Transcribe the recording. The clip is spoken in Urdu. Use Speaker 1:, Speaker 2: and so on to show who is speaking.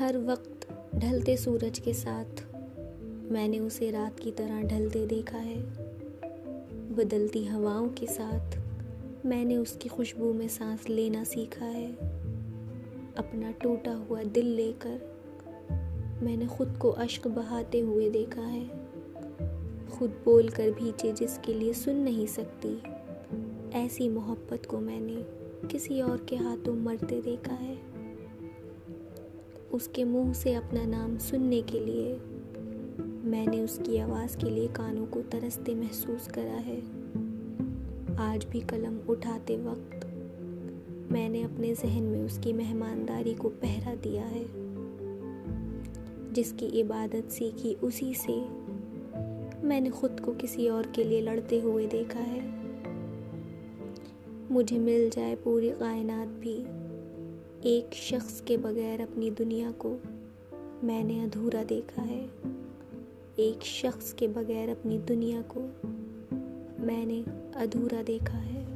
Speaker 1: ہر وقت ڈھلتے سورج کے ساتھ۔ میں نے اسے رات کی طرح ڈھلتے دیکھا ہے۔ بدلتی ہواؤں کے ساتھ میں نے اس کی خوشبو میں سانس لینا سیکھا ہے۔ اپنا ٹوٹا ہوا دل لے کر میں نے خود کو اشک بہاتے ہوئے دیکھا ہے۔ خود بول کر بھیجے جس کے لیے سن نہیں سکتی۔ ایسی محبت کو میں نے کسی اور کے ہاتھوں مرتے دیکھا ہے۔ اس کے منہ سے اپنا نام سننے کے لیے۔ میں نے اس کی آواز کے لیے کانوں کو ترستے محسوس کرا ہے۔ آج بھی قلم اٹھاتے وقت میں نے اپنے ذہن میں اس کی مہمانداری کو پہرا دیا ہے۔ جس کی عبادت سیکھی اسی سے میں نے خود کو کسی اور کے لیے لڑتے ہوئے دیکھا ہے۔ مجھے مل جائے پوری کائنات بھی۔ ایک شخص کے بغیر اپنی دنیا کو میں نے ادھورا دیکھا ہے۔ ایک شخص کے بغیر اپنی دنیا کو میں نے ادھورا دیکھا ہے۔